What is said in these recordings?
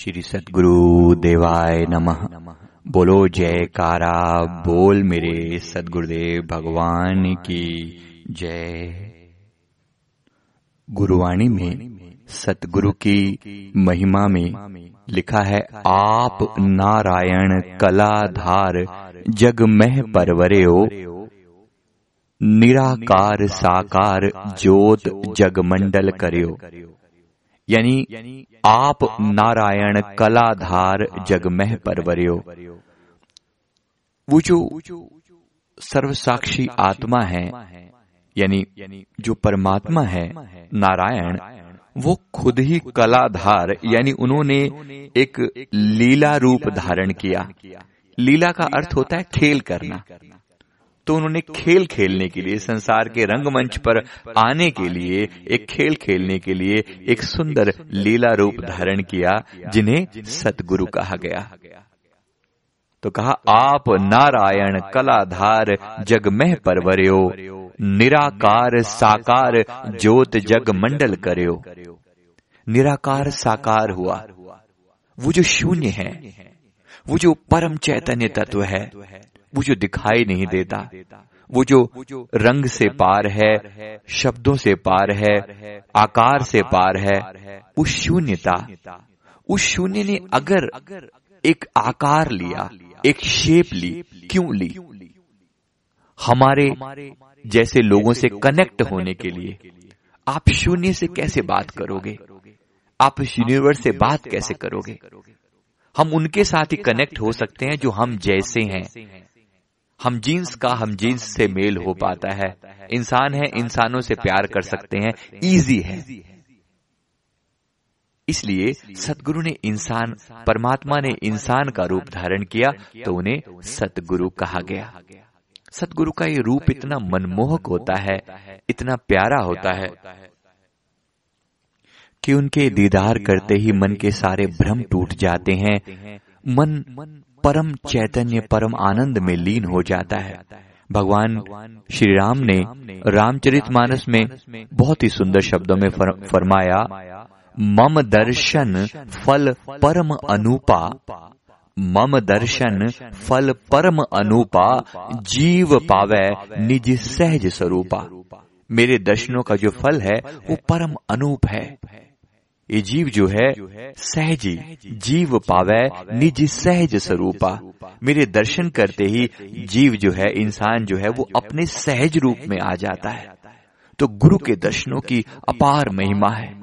श्री सदगुरु देवाय नमः। बोलो जयकारा, बोल मेरे सदगुरुदेव भगवान की जय। गुरुवाणी में सतगुरु की महिमा में लिखा है, आप नारायण कलाधार जग मह परवरे हो निराकार साकार जोत जगमंडल करियो यानी आप नारायण कलाधार जगमह परवरियो। वो जो सर्वसाक्षी आत्मा है यानी जो परमात्मा है नारायण वो खुद ही कलाधार यानी उन्होंने एक लीला रूप धारण किया। लीला का अर्थ होता है खेल करना। तो उन्होंने खेल खेलने के लिए, संसार के रंगमंच पर आने के लिए, एक खेल खेलने के लिए एक सुंदर लीला रूप धारण किया, जिन्हें सतगुरु कहा गया। तो कहा, आप नारायण कलाधार जग मह परवरियो निराकार साकार ज्योत जग मंडल करियो निराकार साकार हुआ। वो जो शून्य है, वो जो परम चैतन्य तत्व है वो जो दिखाई नहीं देता वो जो रंग से पार है शब्दों से पार है आकार से पार है उस शून्यता। उस शून्य ने अगर एक आकार लिया एक शेप ली क्यों ली? हमारे जैसे लोगों से कनेक्ट होने के लिए आप शून्य से कैसे बात करोगे? आप इस यूनिवर्स से बात कैसे करोगे? हम उनके साथ ही कनेक्ट हो सकते हैं जो हम जैसे हैं। हम जीन्स का, हम जीन्स से मेल हो पाता है। इंसान है, इंसानों से प्यार कर सकते हैं। इजी है। इसलिए सतगुरु ने इंसान, परमात्मा ने इंसान का रूप धारण किया तो उन्हें सतगुरु कहा गया। सतगुरु का ये रूप इतना मनमोहक होता है, इतना प्यारा होता है, कि उनके दीदार करते ही मन के सारे भ्रम टूट जाते हैं। मन परम चैतन्य, परम आनंद में लीन हो जाता है। भगवान श्री राम ने रामचरितमानस में बहुत ही सुंदर शब्दों में फरमाया, मम दर्शन फल परम अनुपा, मम दर्शन फल परम अनुपा, जीव पावे निज सहज स्वरूपा। मेरे दर्शनों का जो फल है, वो परम अनूप है। ये जीव जो है, सहजी, जीव पावे, निज सहज स्वरूपा। मेरे दर्शन करते ही जीव जो है, इंसान जो है, वो अपने सहज रूप में आ जाता है। तो गुरु के दर्शनों की अपार महिमा है।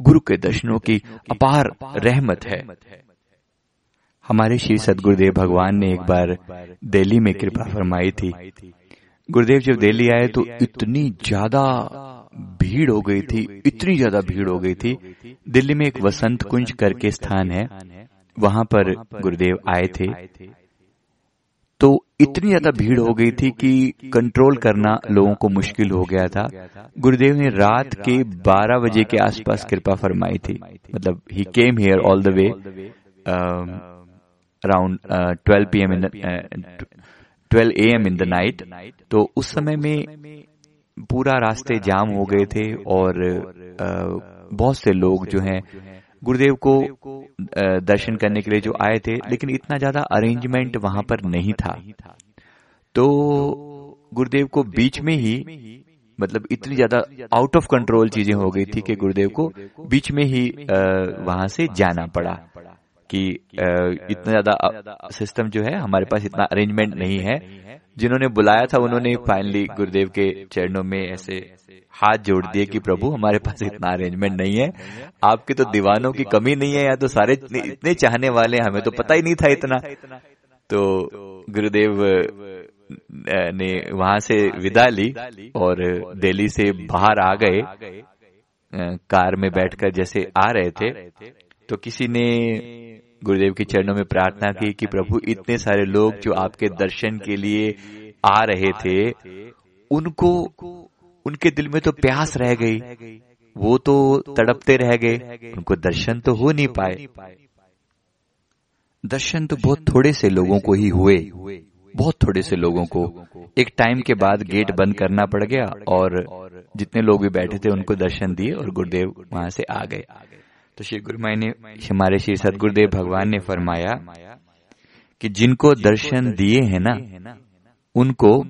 गुरु के दर्शनों की अपार रहमत है। हमारे श्री सदगुरुदेव भगवान ने एक बार दिल्ली में कृपा फरमाई थी। गुरुदेव, जब दिल्ली आए तो इतनी ज़्यादा भीड़ हो गई थी, इतनी ज़्यादा भीड़ हो गई थी। दिल्ली में एक वसंत कुंज करके स्थान है, वहाँ पर गुरुदेव आए थे। तो इतनी ज़्यादा भीड़ हो गई थी कि कंट्रोल करना लोगों को मुश्किल हो गया था। गुरुदेव ने रात के 12 बजे के आसपास कृपा फरमाई थी। मतलब he came here all the way around twelve p m in twelve a m in the night तो उस समय में पूरा रास्ते जाम हो गए थे और बहुत से लोग जो हैं गुरुदेव को दर्शन करने के लिए जो आए थे लेकिन इतना ज़्यादा अरेंजमेंट वहाँ पर नहीं था। तो गुरुदेव को बीच में ही मतलब इतनी ज़्यादा आउट ऑफ़ कंट्रोल चीज़ें हो गई थी कि गुरुदेव को बीच में ही वहाँ से जाना पड़ा कि इतना ज़्यादा सिस्टम जो है हमारे पास इतना अरेंजमेंट नहीं है। जिन्होंने बुलाया था उन्होंने फाइनली गुरुदेव के चरणों में ऐसे हाथ जोड़ दिए कि प्रभु हमारे पास इतना अरेंजमेंट नहीं है। आपके तो दीवानों की कमी नहीं है या तो सारे इतने चाहने वाले हमें तो पता ही नहीं था इतना। तो गुरुदेव ने वहाँ से विदा ली और दिल्ली से बाहर आ गए। कार में बैठकर जैसे आ रहे थे। तो किसी ने गुरुदेव के चरणों में प्रार्थना की कि प्रभु इतने सारे लोग जो आपके दर्शन के लिए आ रहे थे उनको उनके दिल में तो प्यास रह गई। वो तो तड़पते रह गए। उनको दर्शन तो हो नहीं पाए। दर्शन तो बहुत थोड़े से लोगों को ही हुए। बहुत थोड़े से लोगों को। एक टाइम के बाद गेट बंद करना पड़ गया और जितने लोग भी बैठे थे उनको दर्शन दिए और गुरुदेव वहाँ से आ गए। तो श्री गुरुमाई ने हमारे श्री सदगुरुदेव भगवान ने फरमाया कि जिनको दर्शन दिए हैं ना उनको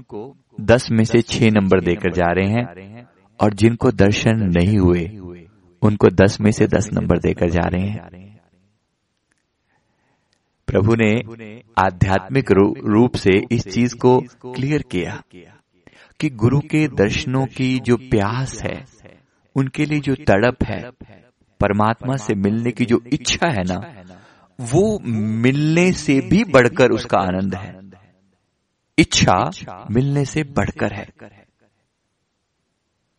दस में से छह नंबर देकर जा रहे हैं और जिनको दर्शन नहीं हुए उनको दस में से दस नंबर देकर जा रहे हैं। प्रभु ने आध्यात्मिक रूप से इस चीज़ को क्लियर किया कि गुरु के दर्शनों की जो प्यास है उनके लिए जो तड़प है परमात्मा से मिलने की जो इच्छा है ना वो मिलने से भी बढ़कर उसका आनंद है। इच्छा मिलने से बढ़कर है।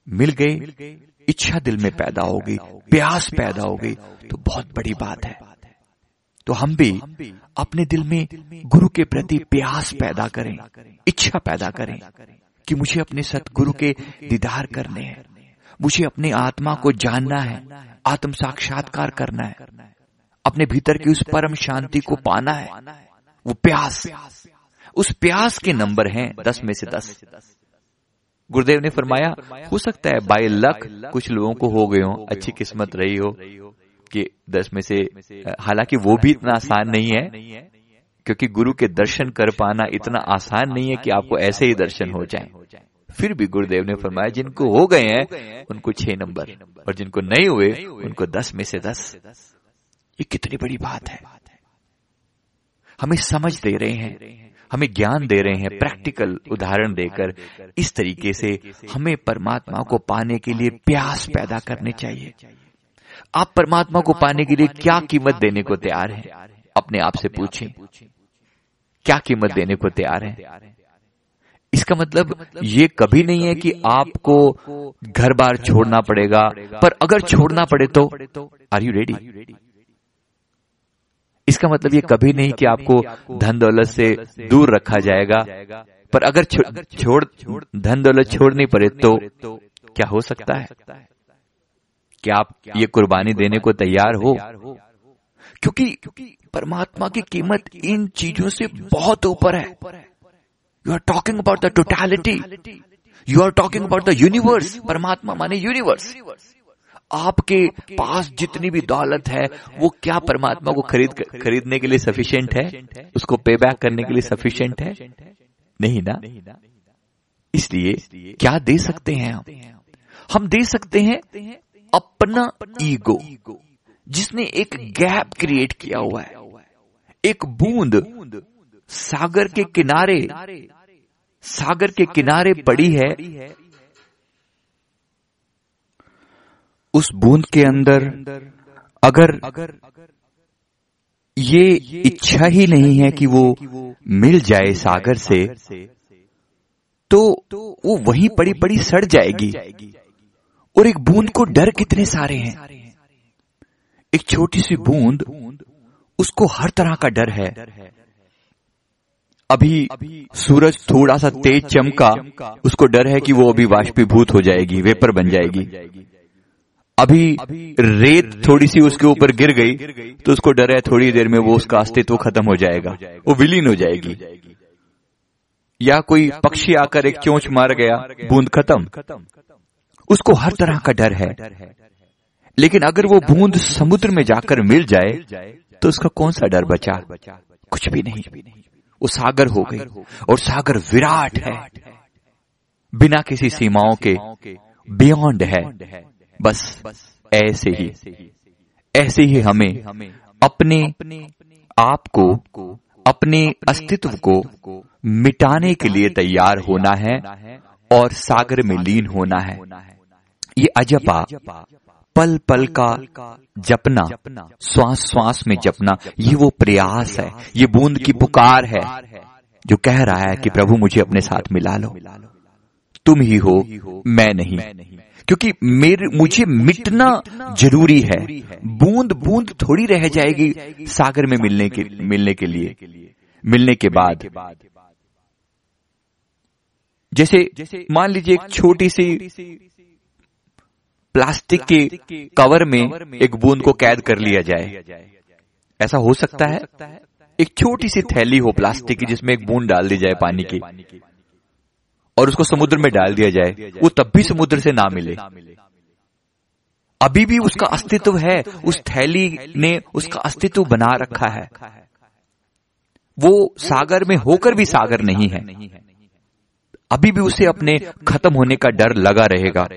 मिल गए इच्छा दिल में पैदा हो गई प्यास पैदा हो गई तो बहुत बड़ी बात है। तो हम भी अपने दिल में गुरु के प्रति प्यास पैदा करें इच्छा पैदा करें कि मुझे अपने सतगुरु के दीदार करने हैं मुझे अपने आत्मा को जानना है। आत्म साक्षात्कार करना है। अपने भीतर की उस परम शांति को पाना है। वो प्यास। उस प्यास के नंबर हैं दस में से दस। गुरुदेव ने फरमाया, हो सकता है बाई लक कुछ लोगों को हो गए हो, अच्छी किस्मत रही हो कि दस में से, हालाँकि वो भी इतना आसान नहीं है, क्योंकि गुरु के दर्शन कर पाना इतना आसान नहीं है कि आपको ऐसे ही दर्शन हो जाए। फिर भी गुरुदेव ने फरमाया, जिनको हो गए हैं, उनको छह नंबर। और जिनको नहीं हुए, उनको दस में से दस। ये कितनी बड़ी बात है। हमें समझ दे रहे हैं, हमें ज्ञान दे रहे हैं, प्रैक्टिकल उदाहरण देकर, इस तरीके से हमें परमात्मा को पाने के लिए प्यास पैदा करने चाहिए। आप परमात्मा को पाने के लिए क्या कीमत देने को तैयार हैं? अपने आप से पूछें। क्या कीमत देने को तैयार हैं? इसका मतलब ये कभी नहीं है कि आपको घर बार छोड़ना पड़ेगा पर अगर छोड़ना पड़े तो आर यू रेडी इसका मतलब ये कभी नहीं कि आपको धन दौलत से दूर रखा जाएगा पर अगर छोड़ धन दौलत छोड़नी पड़े तो क्या हो सकता है क्या आप ये कुर्बानी देने को तैयार हो? क्योंकि परमात्मा की कीमत इन चीज़ों से बहुत ऊपर है। You are talking about the totality you are talking about the universe परमात्मा माने यूनिवर्स आपके पास जितनी भी दौलत है, वो क्या परमात्मा को खरीद खरीदने के लिए सफिशियंट है? उसको पे बैक करने के लिए सफिशियंट है? नहीं ना? इसलिए क्या दे सकते हैं हम हम दे सकते हैं अपना ईगो जिसने एक गैप क्रिएट किया हुआ है। एक बूंद सागर के किनारे, सागर के किनारे पड़ी है। उस बूंद के अंदर, अगर अगर ये इच्छा ही नहीं है कि वो मिल जाए सागर से तो वो वहीं पड़ी पड़ी सड़ जाएगी। और एक बूंद को डर कितने सारे हैं। एक छोटी सी बूंद, उसको हर तरह का डर है। अभी सूरज थोड़ा सा तेज चमका, उसको डर है कि वो अभी वाष्पीभूत हो जाएगी, वेपर बन जाएगी। अभी रेत थोड़ी सी उसके ऊपर गिर गई तो उसको डर है थोड़ी देर में वो उसका अस्तित्व खत्म हो जाएगा, वो विलीन हो जाएगी। या कोई पक्षी आकर एक चोंच मार गया, बूंद खत्म। उसको हर तरह का डर है। लेकिन अगर वो बूंद समुद्र में जाकर मिल जाए तो उसका कौन सा डर बचा? कुछ भी नहीं। वो सागर हो गई और सागर विराट है। बिना किसी सीमाओं के बियॉन्ड है। बस ऐसे ही। ऐसे ही हमें अपने आप को, अपने अस्तित्व को मिटाने के लिए तैयार होना है और सागर में लीन होना है। ये अजपा पल पल का जपना श्वास श्वास में जपना, ये वो प्रयास है, ये बूंद की पुकार है, जो कह रहा है कि प्रभु मुझे अपने साथ मिला लो। तुम ही हो, मैं नहीं। क्योंकि मेरे, मुझे मिटना ज़रूरी है। बूंद बूंद थोड़ी रह जाएगी सागर में मिलने के मिलने के लिए। मिलने के बाद। जैसे, मान लीजिए एक छोटी सी प्लास्टिक के कवर में एक बूंद को कैद कर लिया जाए। ऐसा हो सकता है एक छोटी सी थैली हो प्लास्टिक की जिसमें एक बूंद डाल दी जाए पानी की। और उसको समुद्र में डाल दिया जाए वो तब भी समुद्र से ना मिले। अभी भी उसका अस्तित्व है। उस थैली ने उसका अस्तित्व बना रखा है। वो सागर में होकर भी सागर नहीं है। अभी भी उसे अपने खत्म होने का डर लगा रहेगा।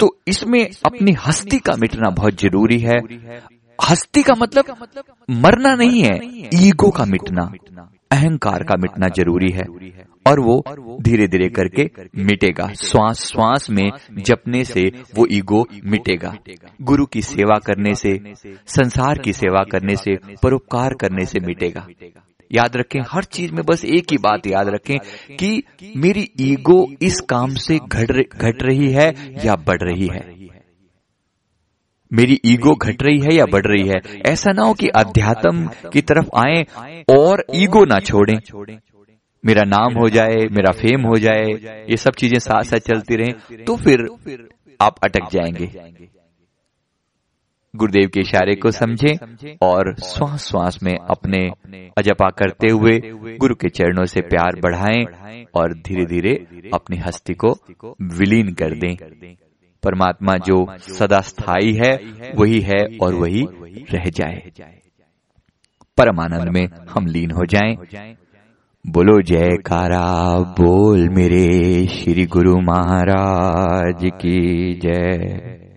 तो इसमें अपनी हस्ती का मिटना बहुत ज़रूरी है। हस्ती का मतलब मरना नहीं है, ईगो का मिटना, अहंकार का मिटना ज़रूरी है। और वो धीरे धीरे करके मिटेगा। श्वास श्वास में जपने से वो ईगो मिटेगा। गुरु की सेवा करने से, संसार की सेवा करने से, परोपकार करने से मिटेगा। याद रखें, हर चीज़ में बस एक ही बात याद रखें कि मेरी ईगो इस काम से घट रही है या बढ़ रही है? मेरी ईगो घट रही है या बढ़ रही है? ऐसा ना हो कि अध्यात्म की तरफ़ आए और ईगो ना छोड़ें। मेरा नाम हो जाए, मेरा फेम हो जाए, ये सब चीज़ें साथ साथ चलती रहें तो फिर आप अटक जाएँगे। गुरुदेव के इशारे को समझें और श्वास श्वास में अपने अजपा करते हुए गुरु के चरणों से प्यार बढ़ाएँ और धीरे धीरे अपनी हस्ती को विलीन कर दें। परमात्मा जो सदा स्थायी है वही है और वही रह जाए। परमानंद में हम लीन हो जाएँ। बोलो जयकारा बोल मेरे श्री गुरु महाराज की जय।